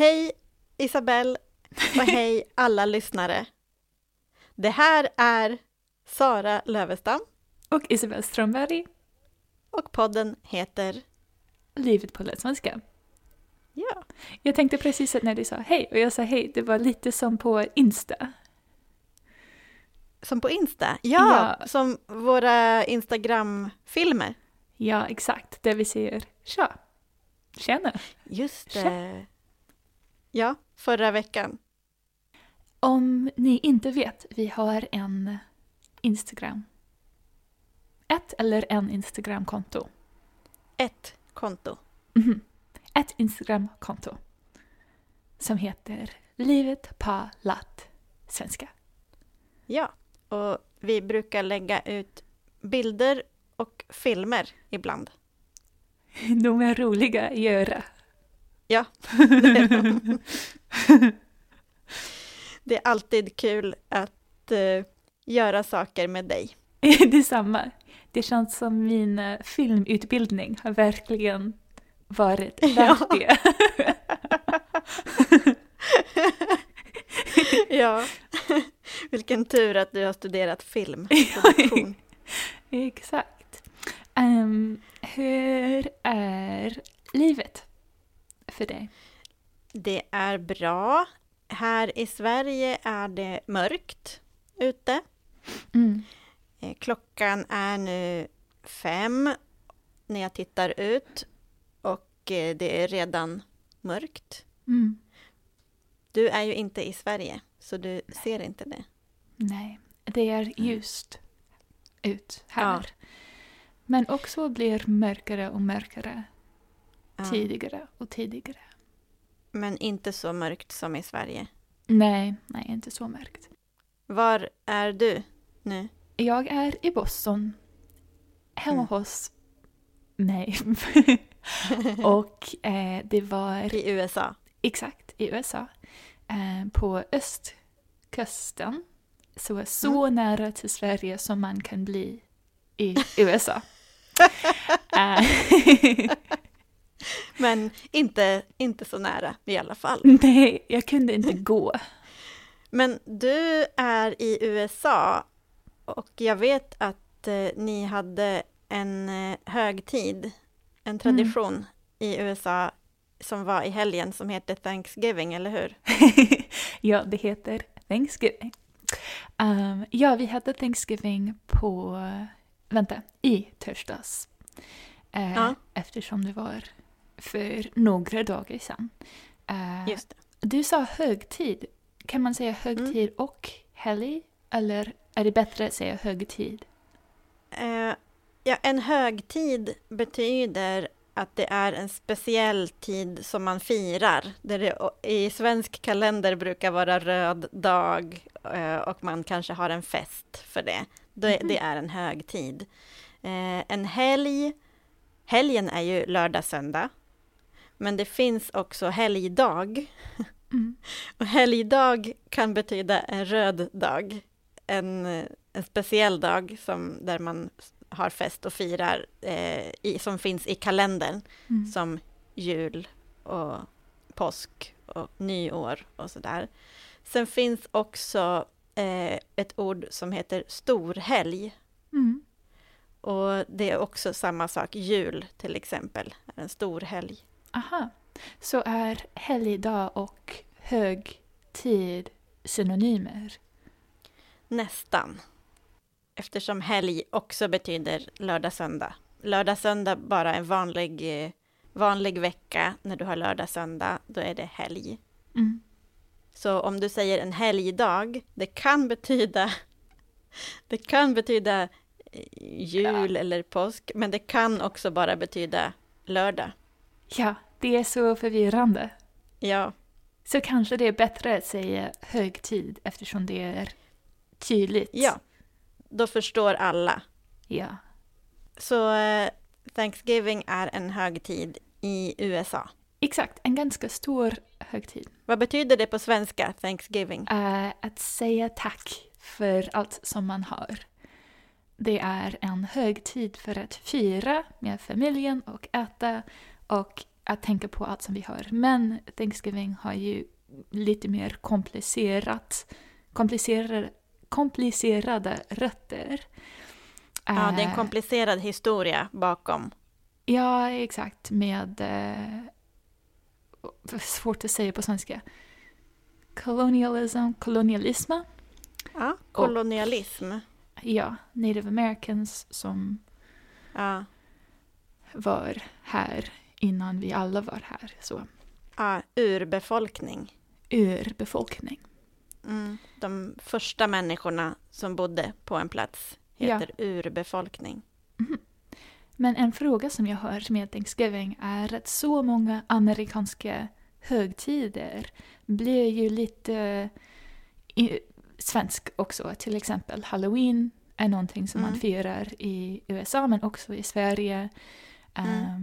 Hej Isabelle och hej alla lyssnare. Det här är Sara Lövestam Och Isabelle Strömberg, och podden heter Livet på lättsvenska. Ja, Jag tänkte precis att när du sa hej och jag sa hej, det var lite som på Insta. som på Insta. Ja, Ja. som våra Instagram-filmer. Ja, exakt. Där vi säger tja, tjena. Just Tja. Ja, förra veckan. Om ni inte vet, vi har en Instagram. Ett eller en Instagramkonto. Ett konto. Mhm. Ett Instagramkonto. Som heter Livet på latt svenska. Ja, och vi brukar lägga ut bilder och filmer ibland. De är roliga att göra. Ja. Det är alltid kul att eh, göra saker med dig. Detsamma. Det känns som min eh, filmutbildning har verkligen varit Ja. värt det. ja, vilken tur att du har studerat filmproduktion. Exakt. Ehm, hur är livet för dig? Det är bra. Här i Sverige är det mörkt ute. Mm. Eh, Klockan är nu fem när jag tittar ut och eh, det är redan mörkt. Mm. Du är ju inte i Sverige, så du ser inte det. Nej, det är ljust ut här. Ja. Men också blir mörkare och mörkare. Tidigare och tidigare. Men inte så mörkt som i Sverige. Nej, nej, inte så mörkt. Var är du nu? Jag är i Boston. Hemma Mm. hos mig. och eh, det var I USA? exakt i USA. Eh, på östkusten. Så, så nära till Sverige som man kan bli i USA. Men inte, inte så nära i alla fall. nej, jag kunde inte gå. Men du är i USA och jag vet att eh, ni hade en eh, högtid, en tradition i USA som var i helgen som heter Thanksgiving, eller hur? ja, det heter Thanksgiving. Um, ja, vi hade Thanksgiving på, vänta, i torsdags. Eh, Ja. Eftersom det var för några dagar sedan. Just det. Du sa högtid. Kan man säga högtid och helg? Eller är det bättre att säga högtid? Eh, ja, en högtid betyder att det är en speciell tid som man firar. Där det i svensk kalender brukar vara röd dag eh, och man kanske har en fest för det. Det, Mhm. är en högtid. En helg, helgen är ju lördag, söndag. Men det finns också helgdag. Mm. Och helgdag kan betyda en röd dag. En, en speciell dag som, där man har fest och firar, eh, i, som finns i kalendern, Mm. som jul och påsk och nyår och sådär. Sen finns också eh, ett ord som heter storhelg. Mm. Och det är också samma sak, jul till exempel, är en stor helg. Aha. Så är helgdag och högtid synonymer? Nästan. Eftersom helg också betyder lördag, söndag. Lördag, söndag bara en vanlig, eh, vanlig vecka. När du har lördag, söndag, då är det helg. Mm. Så om du säger en helgdag, det kan betyda det kan betyda eh, jul eller påsk, men det kan också bara betyda lördag. Ja, det är så förvirrande. Ja, Så kanske det är bättre att säga högtid eftersom det är tydligt. ja. Då förstår alla. Ja. Så eh, Thanksgiving är en högtid i USA. Exakt, en ganska stor högtid. Vad betyder det på svenska, Thanksgiving? Eh, att säga tack för allt som man har. Det är en högtid för att fira med familjen och äta och att tänka på allt som vi har. Men Thanksgiving har ju lite mer komplicerat, komplicerade, komplicerade rötter. Ja, det är en komplicerad historia bakom. Ja, exakt. Med... Eh, svårt att säga på svenska. Colonialism, kolonialism. Ja, kolonialism. Ja, native americans som Ja, var här innan vi alla var här. Så ja, urbefolkning. urbefolkning. Mm. De första människorna som bodde på en plats heter urbefolkning. Men en fråga som jag har med Thanksgiving är att så många amerikanska högtider blir ju lite svensk också. Till exempel Halloween är någonting som Mm. man firar i USA men också i Sverige. Mm.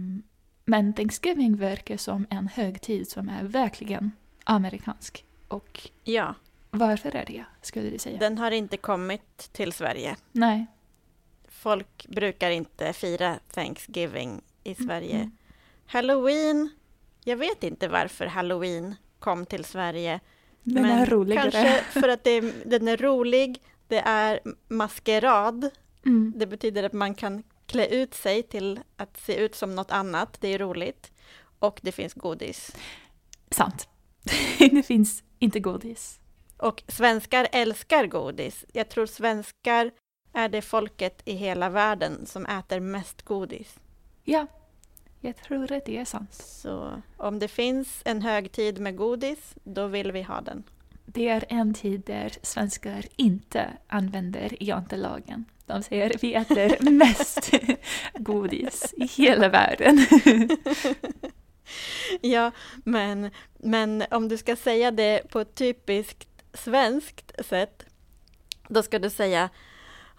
Men Thanksgiving verkar som en högtid som är verkligen amerikansk. Och Ja, varför är det, skulle du säga? den har inte kommit till Sverige. Nej. Folk brukar inte fira Thanksgiving i Sverige. Mm. Halloween, jag vet inte varför Halloween kom till Sverige. Den men är roligare. Kanske för att det, den är rolig, det är maskerad. Mm. Det betyder att man kan klä ut sig till att se ut som något annat. Det är roligt. Och det finns godis. Sant. det finns inte godis. Och svenskar älskar godis. Jag tror svenskar är det folket i hela världen som äter mest godis. Ja, jag tror att det är sant. Så om det finns en högtid med godis, då vill vi ha den. Det är en tid där svenskar inte använder jantelagen. De säger vi äter mest godis i hela världen. Ja, men, men om du ska säga det på ett typiskt svenskt sätt, då ska du säga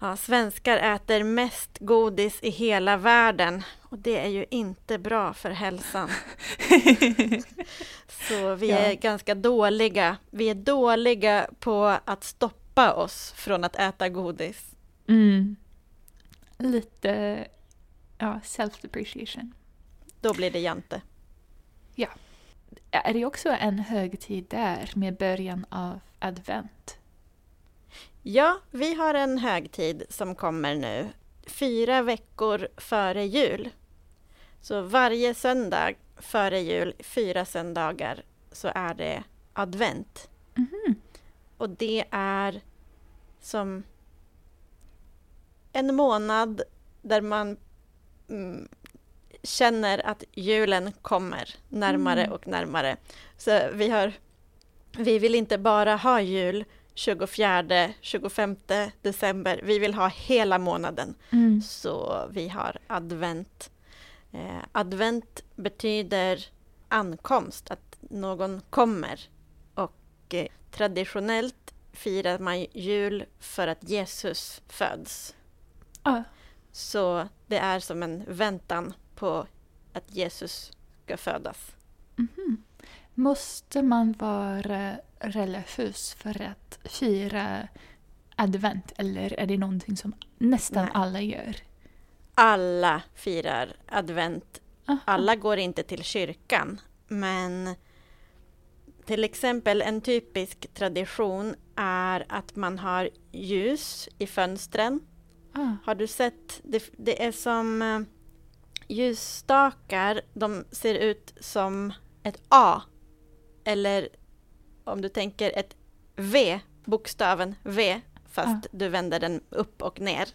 ja, svenskar äter mest godis i hela världen och det är ju inte bra för hälsan. Så vi Ja. är ganska dåliga. Vi är dåliga på att stoppa oss från att äta godis. Mm. Lite ja, self-depreciation. Då blir det jante. Är det också en högtid där med början av advent? Ja, vi har en högtid som kommer nu, fyra veckor före jul. Så varje söndag före jul, fyra söndagar, så är det advent. Mhm. Och det är som en månad där man mm, känner att julen kommer närmare Mm. och närmare. Så vi har, vi vill inte bara ha jul 24, 25 december. Vi vill ha hela månaden. Mm. Så vi har advent. Eh, advent betyder ankomst, att någon kommer. Och eh, traditionellt firar man jul för att Jesus föds. Ja. Så det är som en väntan på att Jesus ska födas. Mhm. Måste man vara religiös för att fira advent eller är det någonting som nästan Nej. alla gör? Alla firar advent Aha. Alla går inte till kyrkan, men till exempel en typisk tradition är att man har ljus i fönstren. Ah. Har du sett? Det, det är som eh, ljusstakar. De ser ut som ett A. Eller om du tänker ett V, bokstaven V, fast du vänder den upp och ner.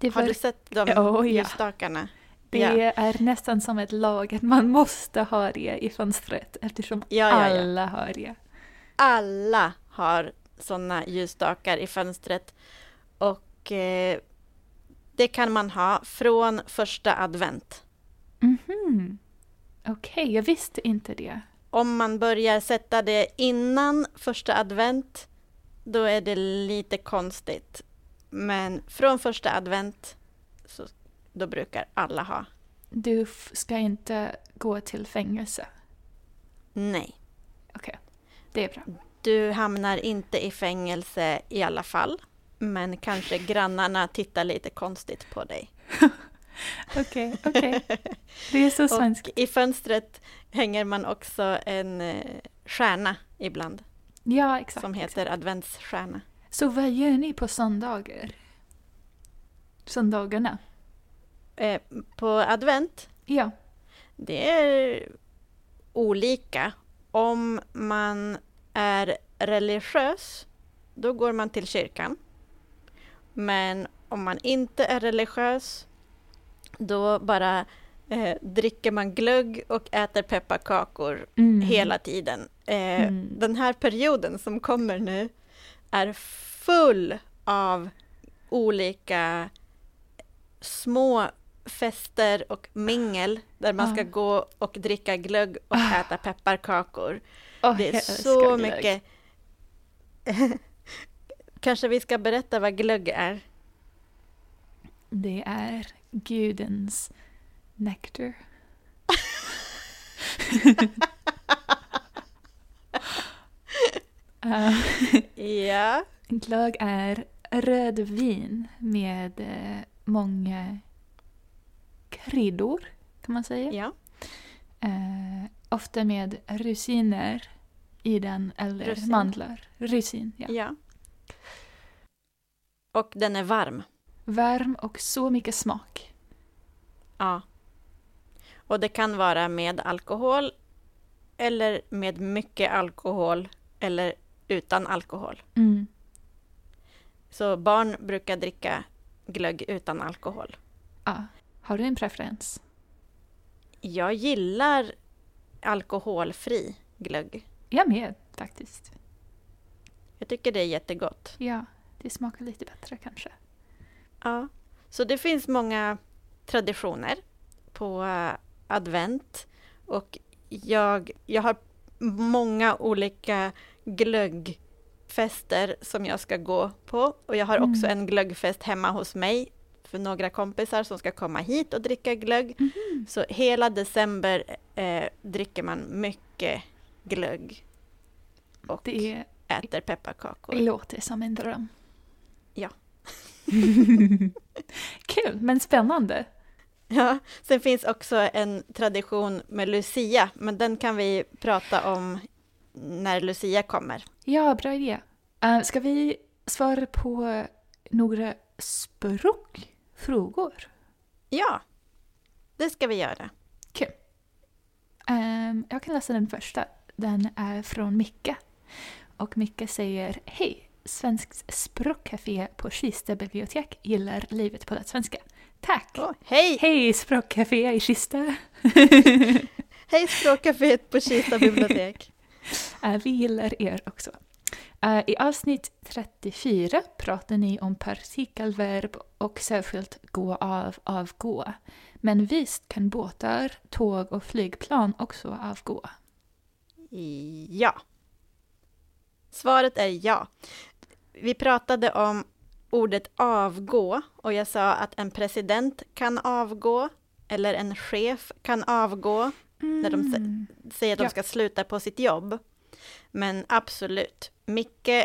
Det, Har var, du sett de Oh, ja. ljusstakarna? det Ja. är nästan som ett lag att man måste ha det i fönstret eftersom Ja, ja, ja. alla har det. alla har sådana ljusstakar i fönstret. Och eh, det kan man ha från första advent. Mhm. Okej, jag visste inte det. Om man börjar sätta det innan första advent, då är det lite konstigt. Men från första advent, så, då brukar alla ha. Du ska inte gå till fängelse. Nej, Okej, det är bra. du hamnar inte i fängelse i alla fall. Men kanske grannarna tittar lite konstigt på dig. Okej, okej. Det är så svenskt. I fönstret hänger man också en eh, stjärna ibland Ja, exakt. som heter adventsstjärna. Så vad gör ni på söndagar? Söndagarna? Eh, på advent, Ja. det är olika. Om man är religiös, då går man till kyrkan. Men om man inte är religiös, då bara eh, dricker man glögg och äter pepparkakor Mm. hela tiden. Eh, Mm. Den här perioden som kommer nu är full av olika små fester och mingel där man ska Ah. gå och dricka glögg och Ah. äta pepparkakor. Åh, Det är så mycket. Kanske vi ska berätta vad glögg är? Det är gudens nektar. uh, Ja, glögg är rödvin med eh, många kryddor, kan man säga. ja. Eh, ofta med rusiner i den, eller Russin. mandlar. Russin, ja. ja. Och den är varm. Varm och så mycket smak. Ja. Och det kan vara med alkohol eller med mycket alkohol eller utan alkohol. Mm. Så barn brukar dricka glögg utan alkohol. Ja. Har du en preferens? Jag gillar alkoholfri glögg. Jag med faktiskt. Jag tycker det är jättegott. Ja, det smakar lite bättre kanske. Ja. Så det finns många traditioner på eh, advent och jag, jag har många olika glöggfester som jag ska gå på och jag har också Mm. en glöggfest hemma hos mig för några kompisar som ska komma hit och dricka glögg. Så hela december eh, dricker man mycket glögg och Det äter pepparkakor. låter som en dröm. Ja. Kul, men spännande. Ja, sen finns också en tradition med Lucia, men den kan vi prata om när Lucia kommer. Ja, bra idé. Uh, ska vi svara på några språkfrågor? Ja, det ska vi göra. Ehm, jag kan läsa den första. Den är från Micke. Och Micke säger Hej! Svenskt språkcafé på Kista bibliotek gillar livet på svenska. Tack! Åh, hej! Hej språkcafé i Kista! Hej Språkcaféet på Kista bibliotek. Eh, vi gillar er också. Eh, I avsnitt 34 pratar ni om partikelverb och särskilt gå av, avgå. Men visst kan båtar, tåg och flygplan också avgå? Ja. Svaret är ja. Vi pratade om ordet avgå och jag sa att en president kan avgå eller en chef kan avgå. När de Mm. säger att de ska sluta på sitt jobb. Men absolut, Micke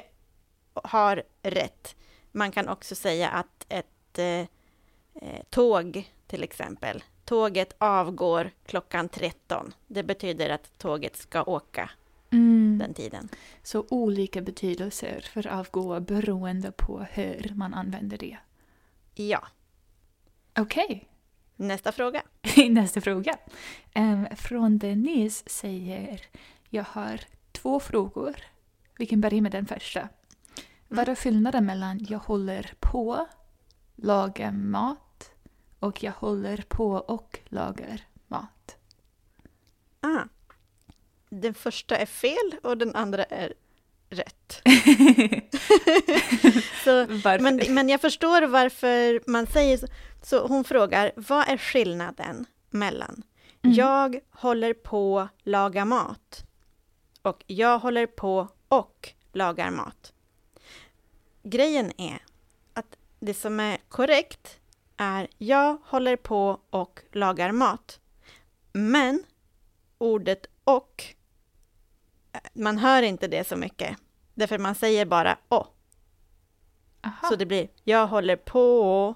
har rätt. Man kan också säga att ett eh, eh, tåg, till exempel, tåget avgår klockan 13. Det betyder att tåget ska åka Mm. den tiden. Så olika betydelser för avgå beroende på hur man använder det. Ja, Okej, nästa fråga. nästa fråga. Em, från Denise säger Jag har två frågor. Vi kan börja med den första. Vad är skillnaden mellan jag håller på, laga mat och jag håller på och lagar mat? Ah. Den första är fel och den andra är rätt. så, men, men jag förstår varför man säger så. Så hon frågar, vad är skillnaden mellan Mm. jag håller på laga mat och jag håller på och lagar mat? Grejen är att det som är korrekt är jag håller på och lagar mat. Men ordet och, man hör inte det så mycket. Därför man säger bara och. Aha. Så det blir jag håller på.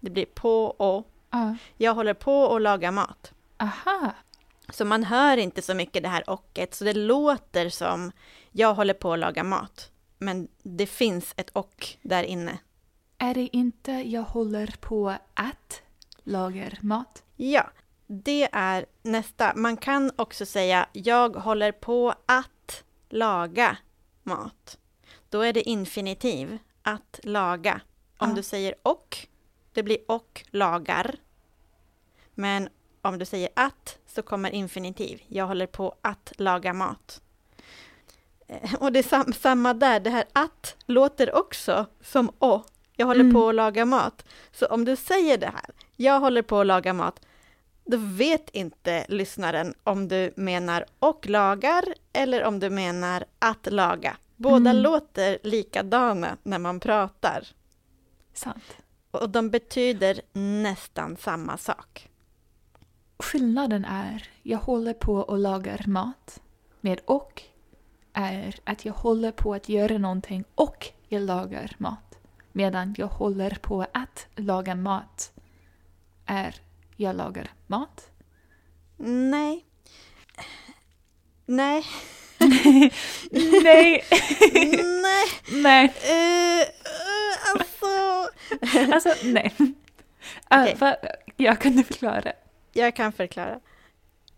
Det blir på och Ja. Jag håller på att laga mat. Aha. Så man hör inte så mycket det här ochet, så det låter som jag håller på att laga mat. Men det finns ett och där inne. Är det inte jag håller på att laga mat? Ja, det är nästa. Man kan också säga jag håller på att laga mat. Då är det infinitiv, att laga. Om Ja. du säger och, det blir och lagar. Men om du säger att så kommer infinitiv. Jag håller på att laga mat. Eh, Och det är sam- samma där, det här att låter också som å. Jag håller Mm. på att laga mat. Så om du säger det här, jag håller på att laga mat, då vet inte lyssnaren om du menar och lagar eller om du menar att laga. Båda Mm. låter likadana när man pratar Sant. och de betyder nästan samma sak. Skillnaden är jag håller på och lagar mat med och är att jag håller på att göra någonting och jag lagar mat. Medan jag håller på att laga mat är jag lagar mat. Nej. Nej. Nej! Nej. nej. Eh, alltså. Alltså, nej. Ah, va- jag kunde förklara. Jag kan förklara.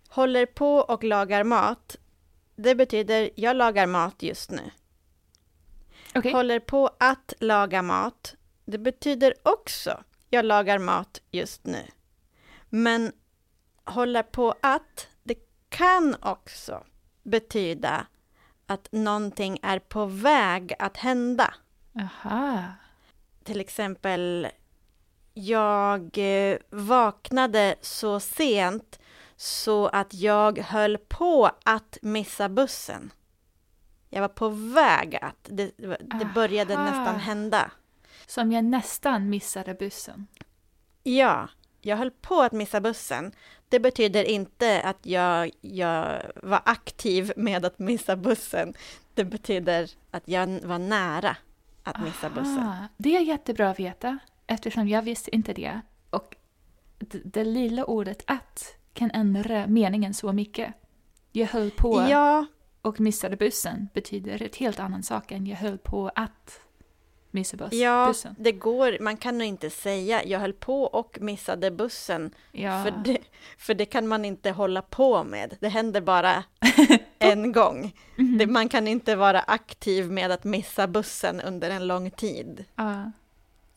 Håller på och lagar mat. Det betyder jag lagar mat just nu. Okej. Håller på att laga mat. Det betyder också jag lagar mat just nu. Men hålla på att, det kan också betyda att någonting är på väg att hända. Aha. Till exempel, jag eh, vaknade så sent så att jag höll på att missa bussen. Jag var på väg att, det, det började Aha. nästan hända. Som jag nästan missade bussen. Ja, jag höll på att missa bussen. Det betyder inte att jag, jag var aktiv med att missa bussen. Det betyder att jag var nära att missa bussen. Aha. Det är jättebra att veta eftersom jag visste inte det. Och det, det lilla ordet att kan ändra meningen så mycket. Jag höll på Ja, och missade bussen betyder ett helt annan sak än jag höll på att missa bus, ja, bussen. det går. Man kan nog inte säga jag höll på och missade bussen. Ja. För, det, för det kan man inte hålla på med. Det händer bara en gång. Mhm. Det, man kan inte vara aktiv med att missa bussen under en lång tid. Ja.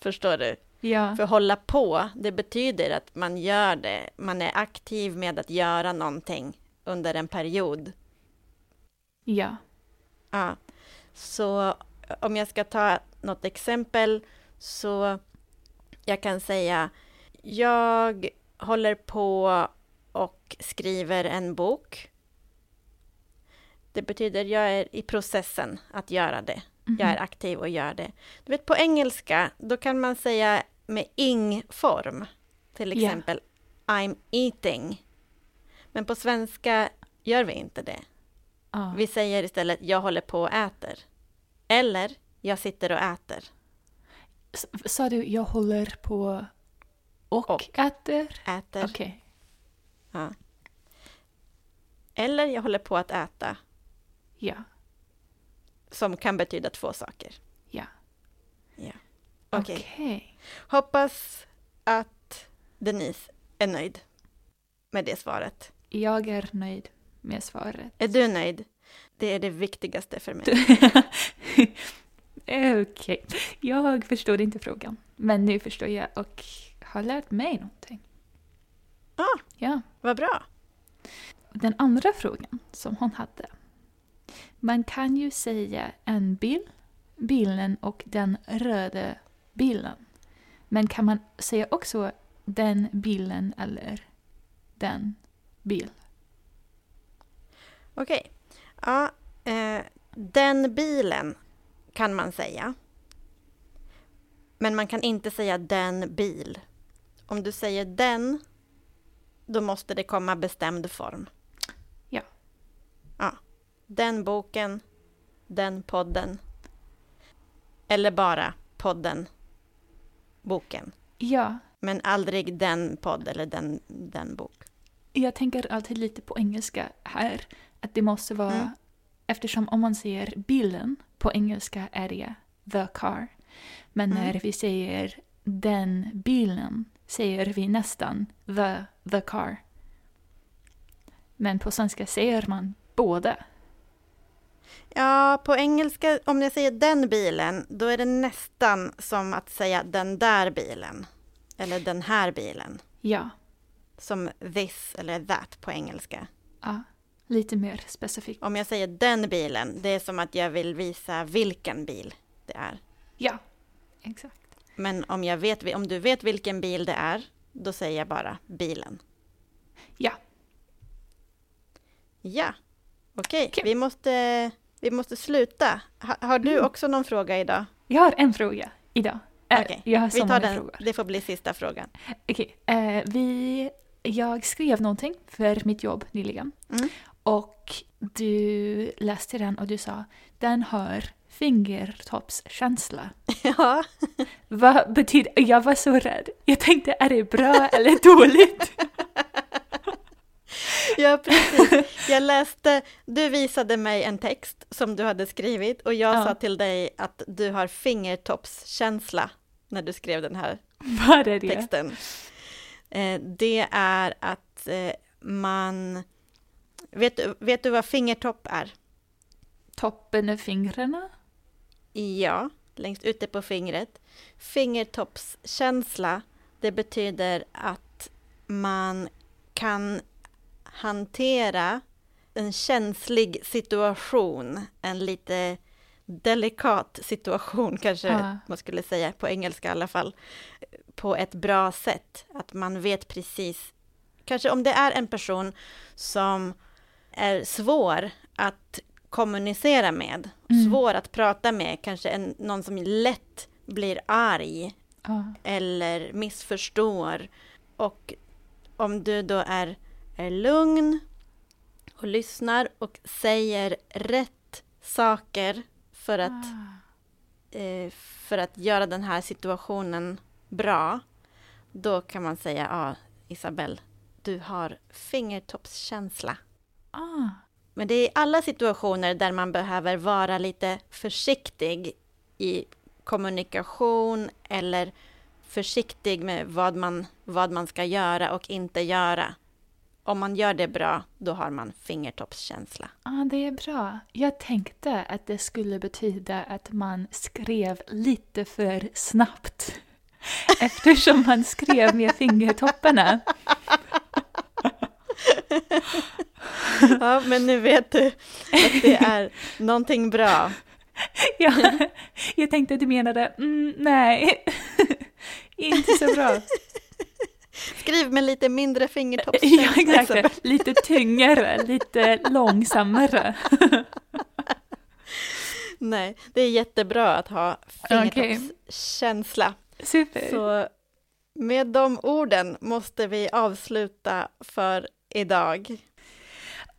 Förstår du? Ja. För hålla på, det betyder att man gör det. Man är aktiv med att göra någonting under en period. ja. Ja. Så om jag ska ta något exempel så jag kan säga jag håller på och skriver en bok. Det betyder jag är i processen att göra det. Jag är Mhm. aktiv och gör det. Du vet på engelska, då kan man säga med ing-form. Till exempel I'm eating. Men på svenska gör vi inte det. Ja. Vi säger istället jag håller på och äter. Eller jag sitter och äter. S- Sa du jag håller på och, Och. äter? Äter. Okej. Ja. Eller jag håller på att äta. Ja. Som kan betyda två saker. Ja. Ja. Okej. Okej. Hoppas att Denise är nöjd med det svaret. Jag är nöjd med svaret. Är du nöjd? Det är det viktigaste för mig. Okej. Jag förstod inte frågan. Men nu förstår jag och har lärt mig någonting. Ah. Ja. Vad bra. Den andra frågan som hon hade. Man kan ju säga en bil, bilen och den röda bilen. Men kan man säga också den bilen eller den bil? Okej. Ja, eh, den bilen kan man säga. Men man kan inte säga den bil. Om du säger den, då måste det komma bestämd form. Ja. Ja. Den boken, den podden. Eller bara podden, boken. Ja, Men aldrig den podd eller den, den bok. Jag tänker alltid lite på engelska här. Att det måste vara, Mm. eftersom om man säger bilen på engelska är det the car. Men Mm. när vi säger den bilen säger vi nästan the, the car. Men på svenska säger man båda. Ja, på engelska, om jag säger den bilen, då är det nästan som att säga den där bilen. Eller den här bilen. Ja, Som this eller that på engelska. ja. Lite mer specifikt. Om jag säger den bilen, det är som att jag vill visa vilken bil det är. Ja, exakt. Men om, jag vet, om du vet vilken bil det är, då säger jag bara bilen. Ja, Ja, okej. Okej. Vi, måste, vi måste sluta. Ha, har du Mm. också någon fråga idag? jag har en fråga idag. Jag har Vi tar många den. frågor. Det får bli sista frågan. Okej, eh, vi... Jag skrev någonting för mitt jobb nyligen. Mm. Och du läste den och du sa den har fingertoppskänsla. Ja, Vad betyder... Jag var så rädd. Jag tänkte, är det bra eller dåligt? ja, precis. Jag läste, du visade mig en text som du hade skrivit och jag Ja. sa till dig att du har fingertoppskänsla när du skrev den här Vad är det? texten. Eh, det är att eh, man... Vet, vet du vad fingertopp är? Toppen av fingrarna? Ja, längst ute på fingret. Fingertoppskänsla, det betyder att man kan hantera en känslig situation, en lite delikat situation kanske Ja. man skulle säga på engelska i alla fall, på ett bra sätt. Att man vet precis, kanske om det är en person som är svår att kommunicera med, Mm. svår att prata med, kanske en, någon som lätt blir arg Ja. eller missförstår. Och om du då är, är lugn och lyssnar och säger rätt saker för att, Ah. eh, för att göra den här situationen bra, då kan man säga, ja, Isabelle, du har fingertoppskänsla. Ah. Men det är alla situationer där man behöver vara lite försiktig i kommunikation eller försiktig med vad man, vad man ska göra och inte göra. Om man gör det bra, då har man fingertoppskänsla. ah, det är bra. Jag tänkte att det skulle betyda att man skrev lite för snabbt. Eftersom man skrev med fingertopparna. Ja, men nu vet du att det är någonting bra. Ja, jag tänkte att du menade, mm, nej, inte så bra. Skriv med lite mindre Ja, fingertoppskänsla. exakt. Isabel. Lite tyngre, lite långsammare. Nej, det är jättebra att ha fingertoppskänsla. Super. Så med de orden måste vi avsluta för idag.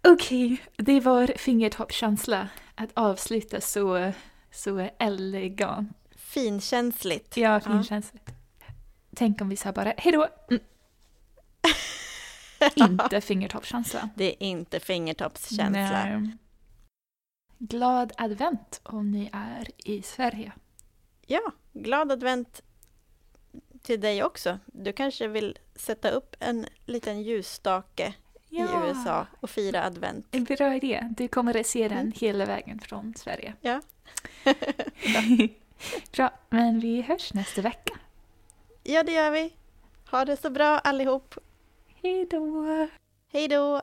Okej, det var fingertoppskänsla att avsluta så, så elegant. Finkänsligt. Ja, finkänsligt. Tänk om vi sa bara hejdå. Mm. Inte fingertoppskänsla. Det är inte fingertoppskänsla. Nej. Glad advent om ni är i Sverige. Ja, glad advent till dig också. Du kanske vill sätta upp en liten ljusstake i USA och fira advent. En bra idé. Du kommer att se den Mm. hela vägen från Sverige. Ja. bra, men vi hörs nästa vecka. Ja, det gör vi. Ha det så bra allihop. Hej då! Hej då!